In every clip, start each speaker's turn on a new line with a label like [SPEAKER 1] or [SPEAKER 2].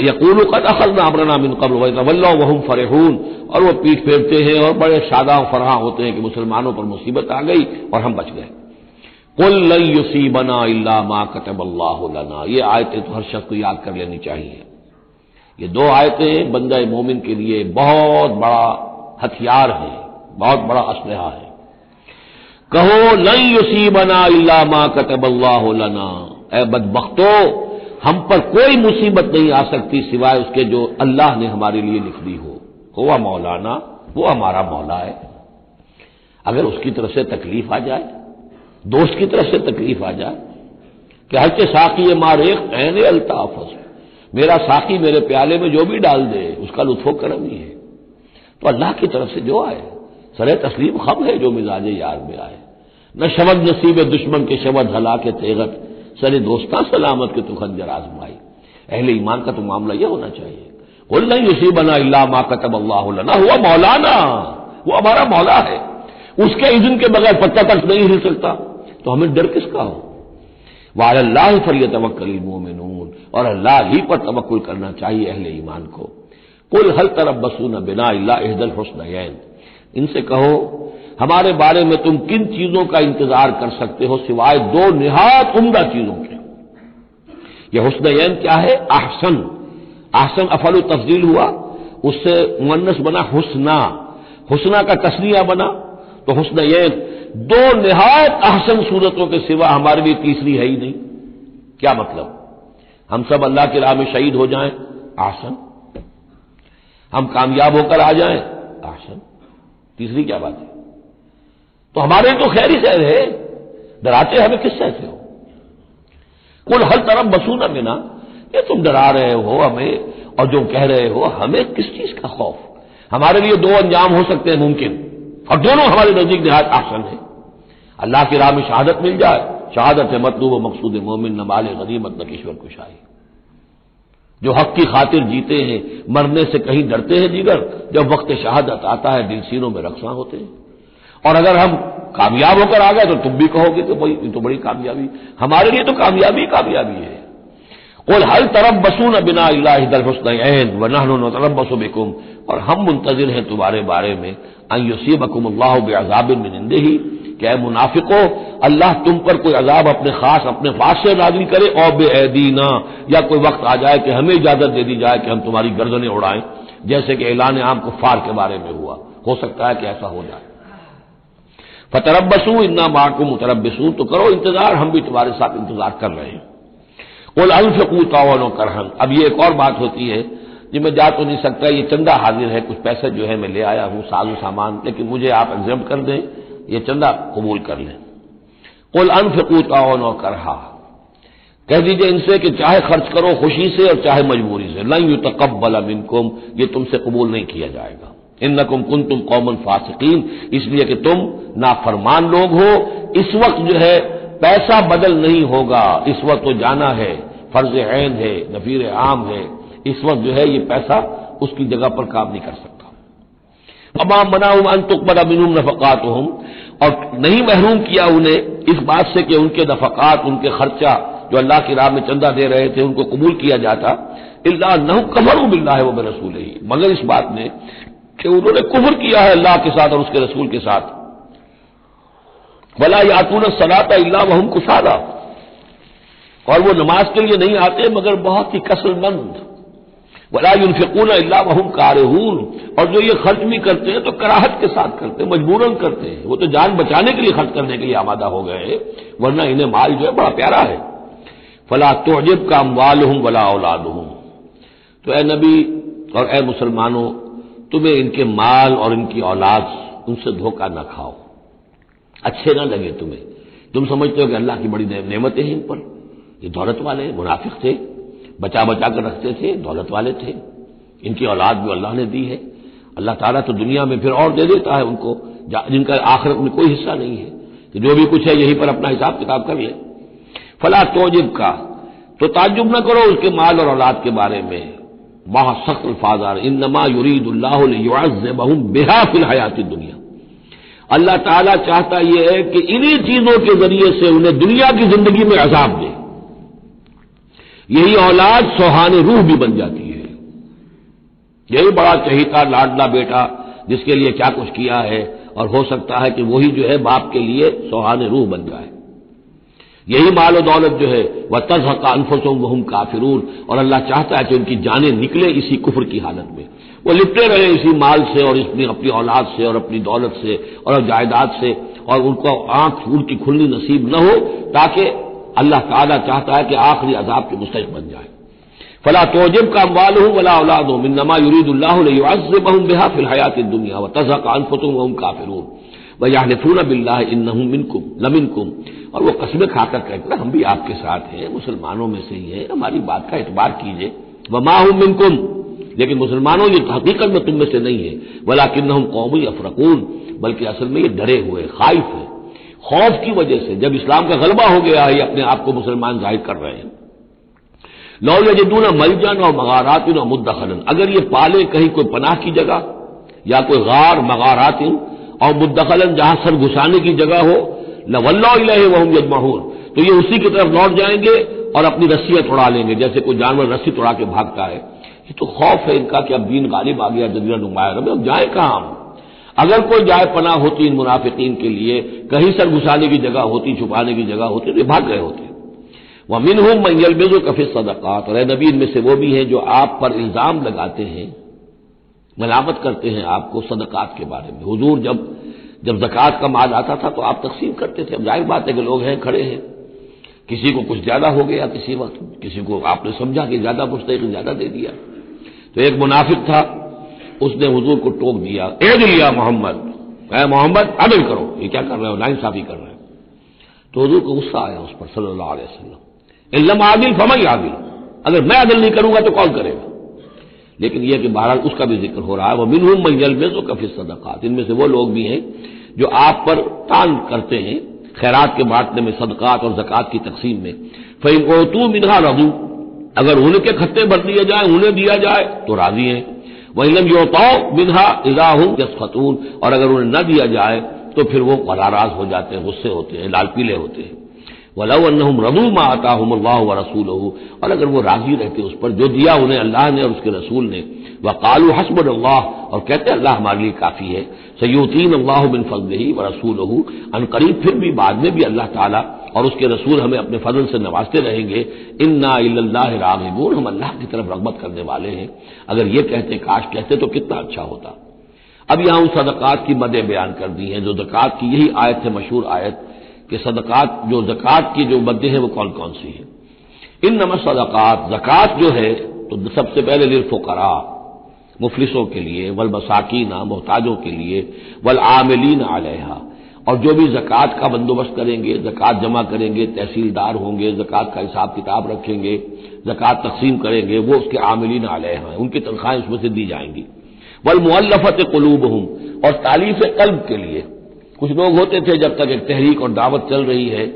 [SPEAKER 1] यकूल, कद अखल नामरना मिन कबल वहम फरहून। और वो पीठ फेरते हैं और बड़े शादा फरहा होते हैं कि मुसलमानों पर मुसीबत आ गई और हम बच गए। कुल युसीबना इल्ला मा कतब लना। ये आयतें तो हर शख्स को याद कर लेनी चाहिए। ये दो आयतें बंदा मोमिन के लिए बहुत बड़ा हथियार है, बहुत बड़ा असलहा है। कहो लई युसीबना इल्ला मा कतब लना। ए बदबख्तो हम पर कोई मुसीबत नहीं आ सकती सिवाय उसके जो अल्लाह ने हमारे लिए लिख दी हो। हुआ मौलाना, वो हमारा मौला है। अगर उसकी तरफ़ से तकलीफ़ आ जाए, दोस्त की तरफ़ से तकलीफ़ आ जाए, कि हर के साकी मारेख ऐन अल्ताफस मेरा साकी मेरे प्याले में जो भी डाल दे, उसका लुत्फो करम ही है। तो अल्लाह की तरफ़ से जो आए, सर तस्लीम खम है जो मिजाज यार में आए। न शबद नसीब दुश्मन के शबद हला के तेगत सरे दोस्ता सलामत के तो खंजर आजमाई अहले ईमान का तो मामला यह होना चाहिए। कुल नहीं उसी बना अल्लाह मा कतब अल्लाह हुआ मौलाना, वो हमारा मौला है। उसके इजन के बगैर पत्ता तक नहीं हिल सकता। तो हमें डर किसका हो? वाह अल्लाह तवक्ल मोमिनून, और अल्लाह ही पर तवक्ल करना चाहिए अहले ईमान को। कुल हल तरफ़ बसून बिना अल्लाह इहदल हुसन इनसे कहो, हमारे बारे में तुम किन चीज़ों का इंतज़ार कर सकते हो सिवाय दो निहात उमदा चीज़ों के? यह हुसन क्या है? आहसन आहसन अफल तफजील हुआ। उससे मुन्नस बना हुसना। हुसना का तस्निया बना। तो हुसन दो निहायत अहसन सूरतों के सिवा हमारे लिए तीसरी है ही नहीं। क्या मतलब? हम सब अल्लाह की राह में शहीद हो जाएँ। आसन हम कामयाब होकर आ जाएँ। आसन तीसरी क्या बात है? तो हमारे तो खैर ही खैर है। डराते हमें किस से हो? कुल हर तरफ़ बसूना बिना ये तुम डरा रहे हो हमें, और जो कह रहे हो, हमें किस चीज़ का खौफ? हमारे लिए दो अंजाम हो सकते हैं मुमकिन, और दोनों हमारे नज़दीक निहायत आसन है। अल्लाह की राह में शहादत मिल जाए। शहादत है मतलूब मकसूद मोमिन न माल गनीमत न किश्वर कुशाई जो हक की खातिर जीते हैं, मरने से कहीं डरते हैं जिगर, जब वक्त शहादत आता है, दिल सीनों में रक्षा होते हैं। और अगर हम कामयाब होकर आ गए तो तुम भी कहोगे कि भाई तो बड़ी कामयाबी। हमारे लिए तो कामयाबी कामयाबी है। कुल हल तरफ़ बसून बिना अल्लाह हुसन व नहन तरफ़ बसो बेकुम। और हम मुंतजर हैं तुम्हारे बारे में। अयुसीबकुम अल्लाह बेअजाबिन मिनंदे ही क्या मुनाफिको? अल्लाह तुम पर कोई अजाब अपने खास, अपने पास से नाजिल करे, और बेदीना या कोई वक्त आ जाए कि हमें इजाज़त दे दी जाए कि हम तुम्हारी गर्दनें उड़ाएँ, जैसे कि ऐलान आम कुफार के बारे में हुआ। हो सकता है कि ऐसा हो जाए। फतरबसू इन्ना माकू मुतरबसू तो करो इंतज़ार, हम भी तुम्हारे साथ इंतज़ार कर रहे हैं। कुल अनफकू तावन करहन अब ये एक और बात होती है जी मैं जा तो नहीं सकता, ये चंदा हाजिर है, कुछ पैसे जो है मैं ले आया हूँ, साजू सामान, लेकिन मुझे आप एग्ज़ाम कर दें। ये चंदा कबूल कर लें। कुल अनफकू तावन और करहा। कह दीजिए इनसे कि चाहे खर्च करो खुशी से और चाहे मजबूरी से। लन यू तकबल मिनकुम, ये तुमसे कबूल नहीं किया जाएगा। इन नकुम कुन तुम कौमन फासिकीन, इसलिए कि तुम नाफरमान लोग हो। इस वक्त जो है, पैसा बदल नहीं होगा। इस वक्त तो जाना है, फ़र्ज़ ऐन है, नफीर आम है। इस वक्त जो है, ये पैसा उसकी जगह पर काम नहीं कर सकता। तमाम बना अन तुकबरा मिनुम नफकात हम और नहीं महरूम किया उन्हें इस बात से कि उनके नफकात, उनके खर्चा जो अल्लाह की राह में चंदा दे रहे थे, उनको कबूल किया जाता। इल्ला नहू कमर बिल्ला है वो रसूल ही मगर इस बात में कि उन्होंने कुफर किया है अल्लाह के साथ और उसके रसूल के साथ। भला यातून सलाता इल्ला वहम कुसादा और वो नमाज़ के लिए नहीं आते, मगर बहुत ही कसलमंद वलाफिकून अल्लाह वहम कारहून। और जो ये खर्च भी करते हैं तो कराहत के साथ करते हैं, मजबूरन करते हैं। वो तो जान बचाने के लिए खर्च करने के लिए आमादा हो गए वरना इन्हें माल जो है बड़ा प्यारा है। फला तोजब का अमवाल हूँ वला औलाद हूँ तो ए नबी और ए मुसलमानों, तुम्हें इनके माल और इनकी औलाद उनसे धोखा न खाओ। अच्छे ना लगे तुम्हें। तुम समझते हो कि अल्लाह की बड़ी नेमतें हैं इन पर। ये दौलत वाले, मुनाफिक थे। बचा बचा कर रखते थे, दौलत वाले थे। इनकी औलाद भी अल्लाह ने दी है। अल्लाह ताला तो दुनिया में फिर और दे देता है उनको जिनका आखिरत में कोई हिस्सा नहीं है। कि जो भी कुछ है, यहीं पर अपना हिसाब किताब कर ले। फला तोजिब का तो ताजुब न करो उसके माल और औलाद के बारे में। वहाँ सख्त फाजार इन नमा युरीदुल्लाहम बेहा फिल हयाती दुनिया। अल्लाह ताला चाहता यह है कि इन्हीं चीज़ों के ज़रिए से उन्हें दुनिया की ज़िंदगी में अजाब दे। यही औलाद सोहाने रूह भी बन जाती है। यही बड़ा चहिता, लाडला बेटा, जिसके लिए क्या कुछ किया है, और हो सकता है कि वही जो है बाप के लिए सोहान रूह बन जाए। यही माल और दौलत जो है, वह तजहका अनफसों वहम काफिरून, और अल्लाह चाहता है कि उनकी जानें निकले इसी कुफर की हालत में। वो लिपटे रहे इसी माल से, और इसमें अपनी औलाद से, और अपनी दौलत से, और जायदाद से, और उनको आँख उनकी खुलनी नसीब न हो, ताकि अल्लाह ताला चाहता है कि आखिरी अजाब के मुस्तक बन जाए। फला तोजिब का अम्बाल हूँ वला औलाद हूँ मिनमा युरीदुल्लाहम बेहा फिल हयात दुनिया व तजा का अनफतुम वम काफिरून। व याहलिफून बिल्ला इन्नहुम मिनकुम लमिनकुम। और वो कस्में खाकर कहते हम भी आपके साथ हैं, मुसलमानों में से ही हैं, हमारी बात का एतबार कीजिए। व माँ हूँ मिनकुम। लेकिन मुसलमानों ये हकीकत में तुम में से नहीं है। वला किन्न हम कौमी अफरकून बल्कि असल में ये डरे हुए, खाइफ है। खौफ की वजह से जब इस्लाम का गलबा हो गया है अपने आप को मुसलमान ज़ाहिर कर रहे हैं। लौ यजदून मलजन और मगारातिन और मुद्दखलन। अगर ये पाले कहीं कोई पनाह की जगह, या कोई गार मगारातिन और मुद्दखलन जहाँ सर घुसाने की जगह हो, लवल्ला वहम यजमहून। तो ये उसी की तरफ़ लौट जाएँगे और अपनी रस्सियाँ तोड़ा लेंगे, जैसे कोई जानवर रस्सी तोड़ा के भागता है। ये तो खौफ है इनका कि अब दीन गालिब आ गया जजीरा नुमाया। अब जाए कहाँ? हम अगर कोई जाए पना होती इन मुनाफिकीन के लिए, कहीं सर घुसाने की जगह होती, छुपाने की जगह होती तो भाग गए होते वह मिन हूँ मंजल में जो कफी सदक़ात। और नबी, इनमें से वो भी हैं जो आप पर इल्ज़ाम लगाते हैं, मलामत करते हैं आपको सदक़ात के बारे में। हजूर जब जब जक़ात का माल आता था तो आप तकसीम करते थे। अब ज़ाहिर बात है कि लोग हैं, खड़े हैं। किसी को कुछ ज़्यादा हो गया किसी वक्त, किसी को आपने समझा कि ज़्यादा कुछ मुस्तक ज़्यादा दे दिया। तो एक मुनाफिक था उसने हजूर को टोक दिया एद लिया मोहम्मद कहे मोहम्मद, अदल करो। ये क्या कर रहे हो? नाइंसाफी कर रहे हो? तो हजूर को गुस्सा आया उस पर वसल्लम। इल्लम आदिल फमई आदिल अगर मैं अदल नहीं करूँगा तो कौन करेगा? लेकिन यह कि बहरहाल उसका भी ज़िक्र हो रहा है, वह मिनहुम मंजल में तो कफी सदकात इनमें से वो लोग भी हैं जो आप पर तान करते हैं खैरात के बांटने में, सदकात और जक़ात की तकसीम में। फ़ैन ओतू मिनहा रजू, अगर उनके खत्ते भर दिए जाए, उन्हें दिया जाए तो राज़ी हैं। वहीलम योताओ बिन्हा इजाहू यसफतून और अगर उन्हें न दिया जाए तो फिर वो नाराज़ हो जाते हैं, गुस्से होते हैं लाल पीले होते हैं। वलम रबू मा आता अल्लाह व रसूल और अगर वो राज़ी रहते उस पर, जो दिया उन्हें अल्लाह ने और उसके रसूल ने। वह कालू हसब अल्लाह और कहते अल्लाह हमारे लिए काफ़ी है। सयूतीन अल्लाह बिन फजल ही व रसूल अनकरीब फिर भी बाद में भी अल्लाह ताला और उसके रसूल हमें अपने फजल से नवाजते रहेंगे। इन्ना रागिबून, हम अल्लाह की तरफ़ रगबत करने वाले हैं। अगर ये कहते, काश कहते तो कितना अच्छा होता। अब यहाँ उन सदकात की मदें बयान कर दी हैं, जो जक़ात की यही आयत है, मशहूर आयत, कि सदकात, जो जक़ात की जो मदें हैं, वो कौन कौन सी हैं? इन नमक सदकात, जक़ात जो है तो सबसे पहले लिरफुकरा मुफलिसों के लिए, वल मसाकीना, मोहताजों के लिए, वल आमिलीन आलहा और जो भी जक़ात का बंदोबस्त करेंगे, जक़ात जमा करेंगे, तहसीलदार होंगे, जक़ात का हिसाब किताब रखेंगे, जक़ात तकसीम करेंगे, वो उसके आमिलीन आलय हैं, उनकी तनख्वाहें उसमें से दी जाएँगी। वल मुअल्लफत कलूब हूँ और तालीफ कल्ब के लिए। कुछ लोग होते थे जब तक एक तहरीक और दावत चल रही है,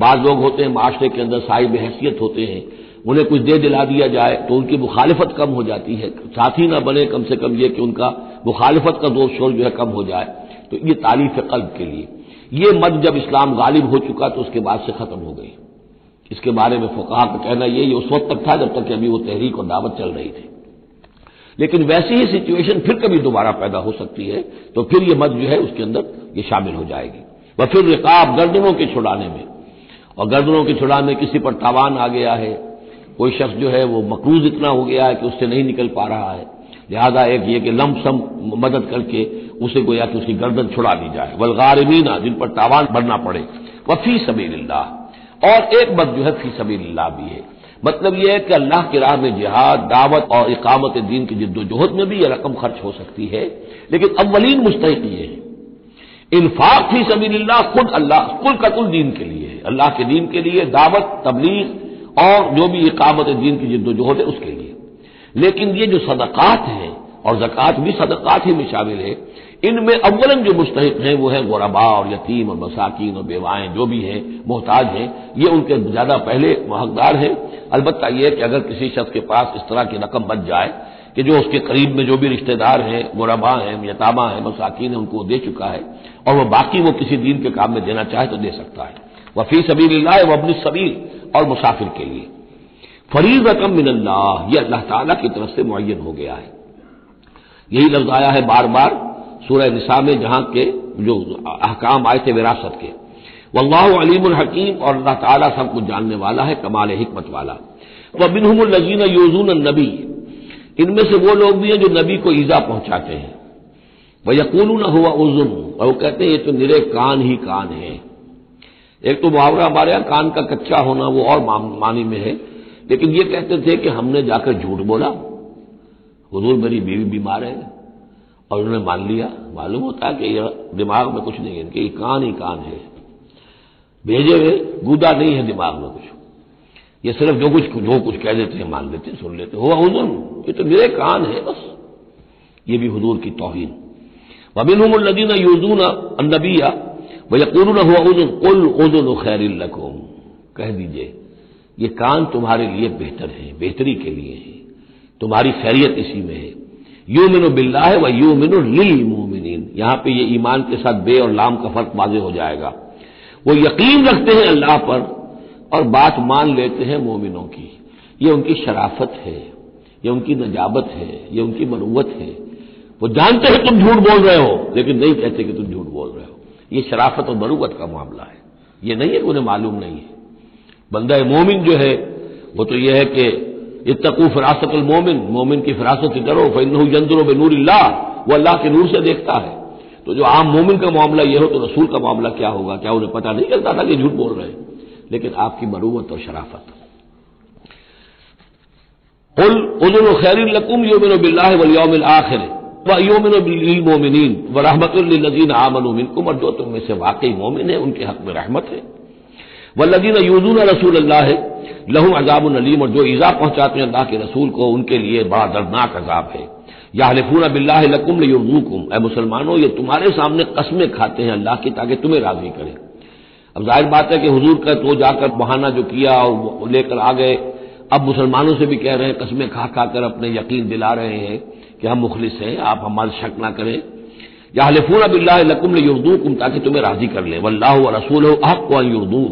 [SPEAKER 1] बाद लोग होते हैं माशरे के अंदर साहिब हैसियत होते हैं, उन्हें कुछ दे दिला दिया जाए तो उनकी मुखालिफत कम हो जाती है। साथी ना बने कम से कम ये कि उनका मुखालिफत का दोष शोर जो है कम हो जाए। तो ये तालीफ कल्ब के लिए। ये मत जब इस्लाम गालिब हो चुका तो उसके बाद से खत्म हो गई। इसके बारे में फुकाहा का कहना यह ये उस वक्त तक था जब तक कि अभी वो तहरीक और दावत चल रही थी। लेकिन वैसी ही सिचुएशन फिर कभी दोबारा पैदा हो सकती है तो फिर ये मत जो है उसके अंदर ये शामिल हो जाएगी। वह फिर रिकाब गर्दनों के छुड़ाने में। और गर्दनों के छुड़ाने किसी पर तावान आ गया है, कोई शख्स जो है वो मकरूज इतना हो गया है कि उससे नहीं निकल पा रहा है। लिहाजा एक ये कि लमसम मदद करके उसे गोया कि उसकी गर्दन छुड़ा दी जाए। वलगारमीना जिन पर तावान भरना पड़े। वह फ़ी सबील्लाह और एक मत जो है फ़ी सबील्लाह भी है। मतलब यह है कि अल्लाह की राह में जिहाद, दावत और इकामत दीन की जिद्दोजहद में भी यह रकम खर्च हो सकती है। लेकिन अव्वलीन मुस्तक ये है। इन्फाक फ़ी सबील्लाह खुद अल्लाह कुल का कुल दीन के लिए है। अल्लाह के दीन के लिए दावत, तबलीग और जो भी इकामत दीन की जिद्दोजहद है उसके लिए। लेकिन ये जो सदक़ात हैं, और जक़ात भी सदक़ात ही में शामिल है, इनमें अव्वलन जो मुस्तक हैं, वो है गोरबा और यतीम और मसाकिन और बेवाएँ, जो भी हैं, मोहताज हैं, ये उनके ज़्यादा पहले हकदार हैं। अलबत्त यह कि अगर किसी शख्स के पास इस तरह की रकम बच जाए, कि जो उसके करीब में जो भी रिश्तेदार हैं, गोरबा हैं, यतामा हैं, मसाकिन है, उनको दे चुका है, और वह बाकी वो किसी दीन के काम में देना चाहे तो दे सकता है। वफी सबील व अपनी सबील, और मुसाफिर के लिए। फरीद रकम मिनल्लाह यह अल्लाह ताला की तरफ़ से मुन हो गया है। यही लफ्ज आया है बार बार सूरह निशा में, जहाँ के जो अहकाम आए थे विरासत के। वल्लाह अलीम हकीम, और अल्लाह ताला सब कुछ जानने वाला है कमाल हिकमत वाला। वह बिनहमजीन यूजून नबी, इनमें से वो लोग भी हैं जो नबी को ईजा पहुंचाते हैं। वह यकूल न हुआ उजुन और वो कहते हैं, ये तो निरे कान ही कान है। एक तो मुहावरा हमारे यहाँ, कान का कच्चा होना वो और मानी में है। लेकिन ये कहते थे कि हमने जाकर झूठ बोला। हजूर मेरी बीवी बीमार है और उन्होंने मान लिया। मालूम होता है कि यह दिमाग में कुछ नहीं है, इनके कान ही कान है। भेजे हुए, गुदा नहीं है दिमाग में कुछ। ये सिर्फ़ जो कुछ जो कुछ कह देते हैं, मान लेते हैं, सुन लेते हुआ हजूर, ये तो मेरे कान है बस। ये भी हजूर की तोहिन। वबिन लदीन यूजून नबिया वह यकून हुआ उजुन, कुल उजुन खैर कह दीजिए ये कान तुम्हारे लिए बेहतर है, बेहतरी के लिए है। तुम्हारी खैरियत इसी में है। यू मिनो बिल्ला है वह यू मिनो लिल मोमिन यहाँ पर यह ईमान के साथ बे और लाम का फ़र्क वाजे हो जाएगा। वो यकीन रखते हैं अल्लाह पर और बात मान लेते हैं मोमिनों की। ये उनकी शराफत है, ये उनकी नजाबत है, ये उनकी मरुवत है। वो जानते हैं तुम झूठ बोल रहे हो, लेकिन नहीं कहते कि तुम झूठ बोल रहे हो। ये शराफत और मरुवत का मामला है। ये नहीं है उन्हें मालूम नहीं है। बंदा मोमिन जो है, वो तो यह है कि इतकू फिरासतुल मोमिन मोमिन की फिरासत से डरो फिर जंदरो बेनूर वो अल्लाह के नूर से देखता है। तो जो आम मोमिन का मामला यह हो तो रसूल का मामला क्या होगा? क्या उन्हें पता नहीं चलता था कि झूठ बोल रहे हैं? लेकिन आपकी मरूवत और शराफत। उल खैर लकुम योमिन बिल्ला वलियोमिल आखिर। योमिन मोमिन व रहमतुल्लिन आमन मिनकुम। और जो तुम में से वाकई मोमिन है, उनके हक में रहमत है। वल्लदीन यूजून रसूल अल्लाह है लहू अजाब नलीम और जो ईजा पहुंचाते हैं अल्लाह के रसूल को, उनके लिए बड़ा दर्दनाक अजाब है। या हलिफून बिल्ला लकुम ए मुसलमानों, ये तुम्हारे सामने कस्में खाते हैं अल्लाह की, ताकि तुम्हें राज़ी करें। अब ज़ाहिर बात है कि हजूर का तो जाकर बहाना जो किया, और लेकर आ गए। अब मुसलमानों से भी कह रहे हैं, कस्में खा खा कर अपने यकीन दिला रहे हैं कि हम मुखलिस हैं, आप हमारे शक ना करें। या हलिफून बिल्ला लकुम ताकि तुम्हें राज़ी कर लें। वल्लाह रसूल हक युर्दू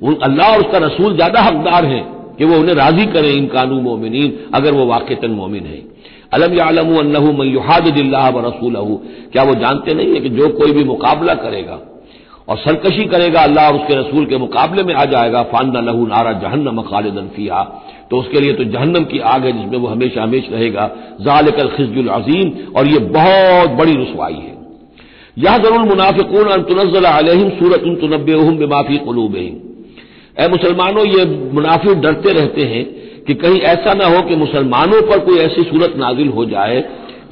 [SPEAKER 1] अल्लाह और उसका रसूल ज़्यादा हकदार है कि वो उन्हें राज़ी करें इन कानू मोमिन अगर वो वाकता मोमिन है। अलम यालम मैहादिल्ला व रसूल क्या वो जानते नहीं है कि जो कोई भी मुकाबला करेगा और सरकशी करेगा, अल्लाह और उसके रसूल के मुकाबले में आ जाएगा फान लहू नारा जहन्नम खालिदन फिया तो उसके लिए तो जहन्नम की आग है जिसमें वो हमेशा हमेशा रहेगा। जालिकल खिजुल अजीम। और ये बहुत बड़ी रसवाई है। यह ज़रूर मुनाफिकून तुनजल अलहम सूरत तुनब बेमाफी कलूब ए मुसलमानों, ये मुनाफिक डरते रहते हैं कि कहीं ऐसा ना हो कि मुसलमानों पर कोई ऐसी सूरत नाजिल हो जाए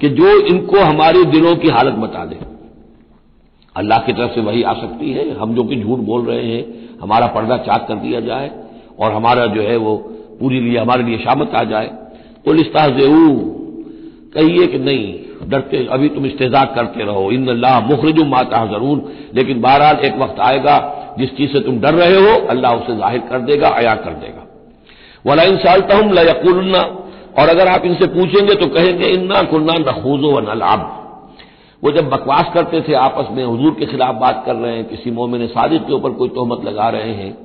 [SPEAKER 1] कि जो इनको हमारे दिलों की हालत बता दे। अल्लाह की तरफ़ से वही आ सकती है। हम जो कि झूठ बोल रहे हैं, हमारा पर्दा चाक कर दिया जाए और हमारा जो है वो पूरी लिए, हमारे लिए शामत आ जाए। पुलिस कहिए कि नहीं, डरते, अभी तुम इस्तेजा करते रहो। इन अल्लाह मुखरजुम माता ज़रूर लेकिन बहरहाल एक वक्त आएगा जिस चीज़ से तुम डर रहे हो, अल्लाह उसे ज़ाहिर कर देगा अया कर देगा। वला इन सालता हूँ लकुलना और अगर आप इनसे पूछेंगे तो कहेंगे, इन्ना कुन्ना नखूजो व नलाब वो जब बकवास करते थे आपस में, हजूर के खिलाफ बात कर रहे हैं, किसी मोमिन साजिद के ऊपर कोई तोहमत लगा रहे हैं,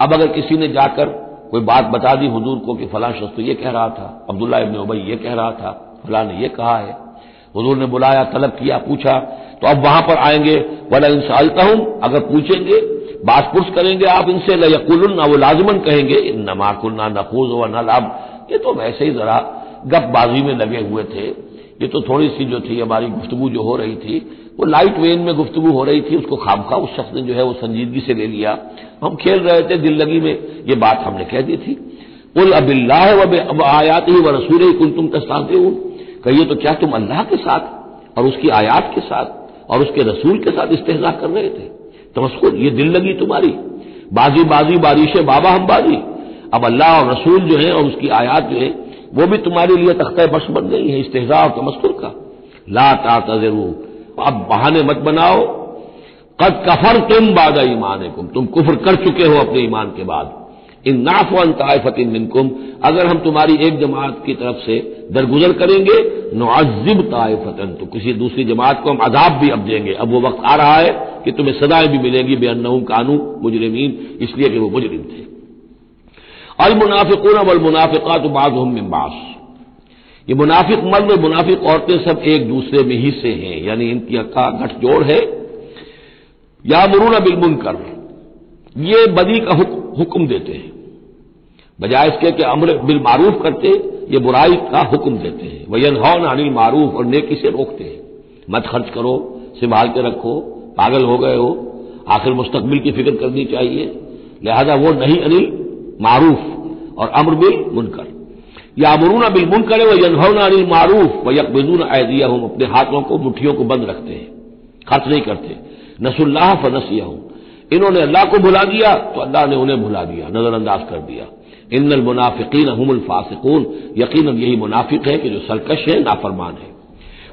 [SPEAKER 1] अब अगर किसी ने जाकर कोई बात बता दी हजूर को कि फलां शख्स तो ये कह रहा था अब्दुल्ला इबन उबई ये कह रहा था, फलां ने ये कहा है। हजूर ने बुलाया, तलब किया, पूछा तो अब वहाँ पर आएँगे वला इन सालता हूँ अगर पूछेंगे बात पुरुष करेंगे, आप इनसे न यकुल वो लाजमन कहेंगे नमाकुलना नफूज व न लाभ ये तो वैसे ही जरा गपबाजी में लगे हुए थे। ये तो थोड़ी सी जो थी, हमारी गुफ्तगु जो हो रही थी, वो लाइट वेन में गुफ्तगु हो रही थी, उसको खामखा उस शख्स ने जो है वो संजीदगी से ले लिया। हम खेल रहे थे, दिल लगी में ये बात हमने कह दी थी। कुल अबिल्लाह अब आयात ही व रसूल ही कुल तुम तस्ताते हो कहिए तो क्या तुम अल्लाह के साथ और उसकी आयात के साथ और उसके रसूल के साथ इस्तेजा कर रहे थे? तमस्कुर ये दिल लगी तुम्हारी। बाजी बाजी, बारिश, बाबा हम बाजी। अब अल्लाह और रसूल जो है और उसकी आयात जो है, वो भी तुम्हारे लिए तख्ता बख्श बन गई है, इस्तेजा और तमस्कुर का। ला ताजरू अब बहाने मत बनाओ। कद कफर तुम बादा ईमान कुम तुम कुफर कर चुके हो अपने ईमान के बाद। इन नाफवन तायफतिन मिनकुम। अगर हम तुम्हारी एक जमात की तरफ़ से दरगुजर करेंगे नजिब तायफतन तो किसी दूसरी जमात को हम अजाब भी अब देंगे। अब वो वक्त आ रहा है। कि तुम्हें सदाएँ भी मिलेंगी बेअनहूम कानू मुजरमीन, इसलिए कि वो मुजरिम थे। अल मुनाफिकून अल मुनाफिका तो बाज बास। ये मुनाफिक मर्द और मुनाफिक औरतें सब एक दूसरे में ही से हैं, यानी इनकी का गठजोड़ है। या मरून बिल मुनकर। ये बदी का हुक्म देते हैं। बजाय इसके कि अमर बिल मारूफ करते, ये बुराई का हुक्म देते हैं। वयन हौन अनिल मारूफ और नेकी से रोकते हैं। मत खर्च करो, संभाल के रखो पागल हो गए हो, आखिर मुस्तकबिल की फ़िक्र करनी चाहिए। लिहाजा वो नहीं अनिल, मारूफ और अमर बिल मुनकर। या अमरूना बिल मुनकर व यनहौना अनिल मारूफ व यकबदून ऐदिया हम अपने हाथों को मुठियों को बंद रखते हैं। खर्च नहीं करते। नसुल्लाह फनसिया हूँ इन्होंने अल्लाह को भुला दिया तो अल्लाह ने उन्हें भुला दिया, नजरअंदाज कर दिया। इन मुनाफिकीन हमल फासिकून। यकीन यही मुनाफिक है कि जो सरकश है, नाफरमान है।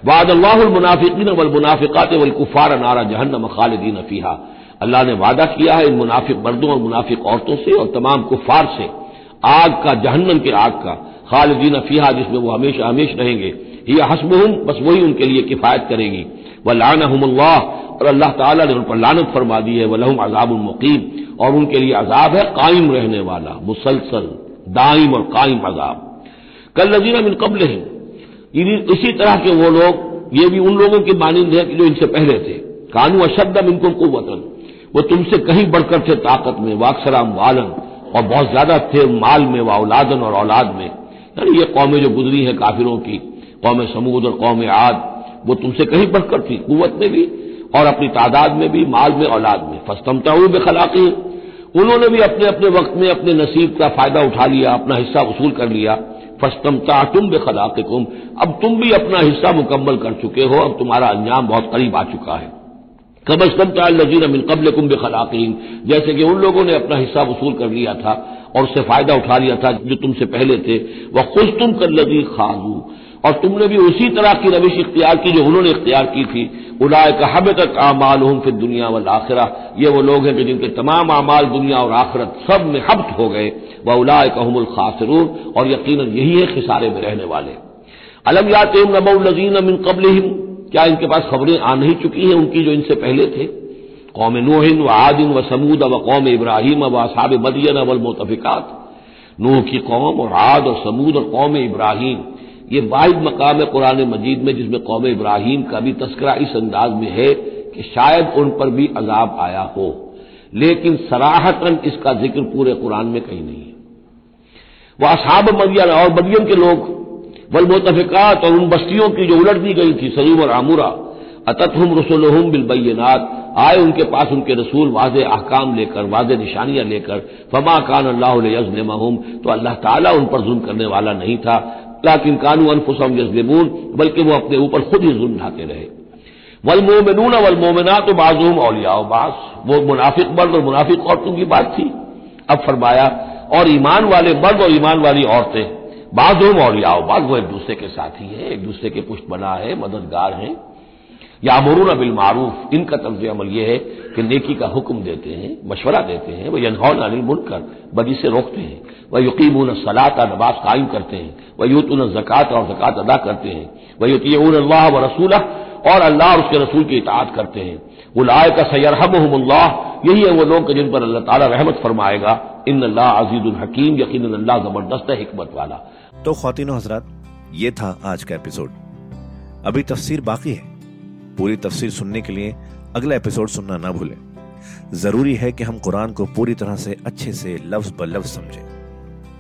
[SPEAKER 1] वाद अल्लाहमुनाफिकीन वल मुनाफिकात वल कुफार नारा जहन्नम खालिदीन फीहा। अल्लाह ने वादा किया है इन मुनाफिक मर्दों और मुनाफिक औरतों से और तमाम कुफार से, आग का, जहन्नम के आग का, खालिदीन फीहा, जिसमें वो हमेशा हमेश रहेंगे। ये हसबहम, बस वही उनके लिए किफायत करेगी। वह लाना और अल्लाह ताला ने उन पर लानत फरमा दी है। वलहम अजाब मुकीम, और उनके लिए अजाब है कायम रहने वाला, मुसलसल दाइम और कायम अजाब। कल नजीर मिन कबल ही इसी तरह के वो लोग, ये भी उन लोगों की मानिंद है कि जो इनसे पहले थे। कानू अशद इनको कुवतन वो तुमसे कहीं बढ़कर थे ताकत में, वाक्सराम वालन, और बहुत ज़्यादा थे माल में व औलादन और औलाद में। यानी ये कौमें जो गुजरी हैं काफिरों की, कौम समूद और कौम आद, वो तुमसे कहीं बढ़कर थी कुत में भी, और अपनी तादाद में भी, माल में, औलाद में। फस्तमता हुए बेखलाकी उन्होंने भी अपने अपने वक्त में अपने नसीब का फ़ायदा उठा लिया, अपना हिस्सा वसूल कर लिया। फस्तमता, तुम बेखलाकुम अब तुम भी अपना हिस्सा मुकम्मल कर चुके हो, अब तुम्हारा अंजाम बहुत करीब आ चुका है। कबस्तमता लजीन अमिन कबल कुम बेखलाकीन। जैसे कि उन लोगों ने अपना हिस्सा वसूल कर लिया था और उससे फ़ायदा उठा लिया था जो तुमसे पहले थे। वह खुश तुम कर लगी खाजू। और तुमने भी उसी तरह की रविश इख्तियार की जो उन्होंने इख्तियार की थी। उलाय का हब तक आमाल हूँ फिर दुनिया वाल आखिरा। ये वो लोग हैं कि जिनके तमाम अमाल दुनिया और आखिरत सब में हब्त हो गए। वह उलाय का हमल खासरून। और यकीन यही है खिसारे में रहने वाले। अलम या तेम नबीन मिन कबल क्या इनके पास खबरें आ नहीं चुकी हैं उनकी जो इनसे पहले थे? कौम नोहिन व आदिन व समूद व कौम इब्राहिम व असाब मदियन अवल मोतफिकात। नूह की कौम और आद और समूद और कौम इब्राहिम। ये वाहिद मकाम है कुरान मजीद में, जिसमें कौम इब्राहिम का भी तस्करा इस अंदाज में है कि शायद उन पर भी अजाब आया हो। लेकिन सराहतन इसका ज़िक्र पूरे कुरान में कहीं नहीं है। वह असाब मदियन और मदियन के लोग बल मोतफिकात और उन बस्तियों की जो उलट दी गई थी सलीम और आमुरा, अततहम रसोलहम बिलबैनात आए उनके पास उनके रसूल वाज अहकाम लेकर, वाज निशानियाँ लेकर, फमा कान अल्लाह यजलमहम तो अल्लाह ताला उन पर जुल्म करने वाला नहीं था। लाकिन कानू अनफुसम यजलिमून, बल्कि वो अपने ऊपर खुद ही जुल्म ढाते रहे। वल मोमिनून वल तो बाजूम औलिया बास वो मुनाफिक मर्द और मुनाफिक औरतों की बात थी। अब फरमाया, और ईमान वाले मर्द और ईमान वाली औरतें बाजूम औलिया बाज, वो एक दूसरे के साथी है, एक दूसरे के पुष्ट बना है, मददगार हैं। या मरून बिल मारूफ, इनका तर्ज अमल यह है कि नेकी का हुक्म देते हैं, मशवरा देते हैं, वह यनहौन अनिल मुनकर, बदी से रोकते हैं। वह यकीमून सलाता, नमाज़ कायम करते हैं। वह यूतून जक़ात और जक़ात अदा करते हैं। वह युतीन अल्लाह व रसूल और अल्लाह उसके रसूल की इतात करते हैं। उलाय का सैरहमल्लाह यही है वो लोग जिन पर अल्लाह ताला रहमत फरमाएगा। इन अल्लाह अजीजुल हकीम यकीन अल्लाह ज़बरदस्त है हमत वाला।
[SPEAKER 2] तो खातिन हजरात, ये था आज का एपिसोड। अभी तफसीर बाकी है। पूरी तफसीर सुनने के लिए अगला एपिसोड सुनना ना भूलें। ज़रूरी है कि हम कुरान को पूरी तरह से अच्छे से लफ्ज ब लफ्ज समझें।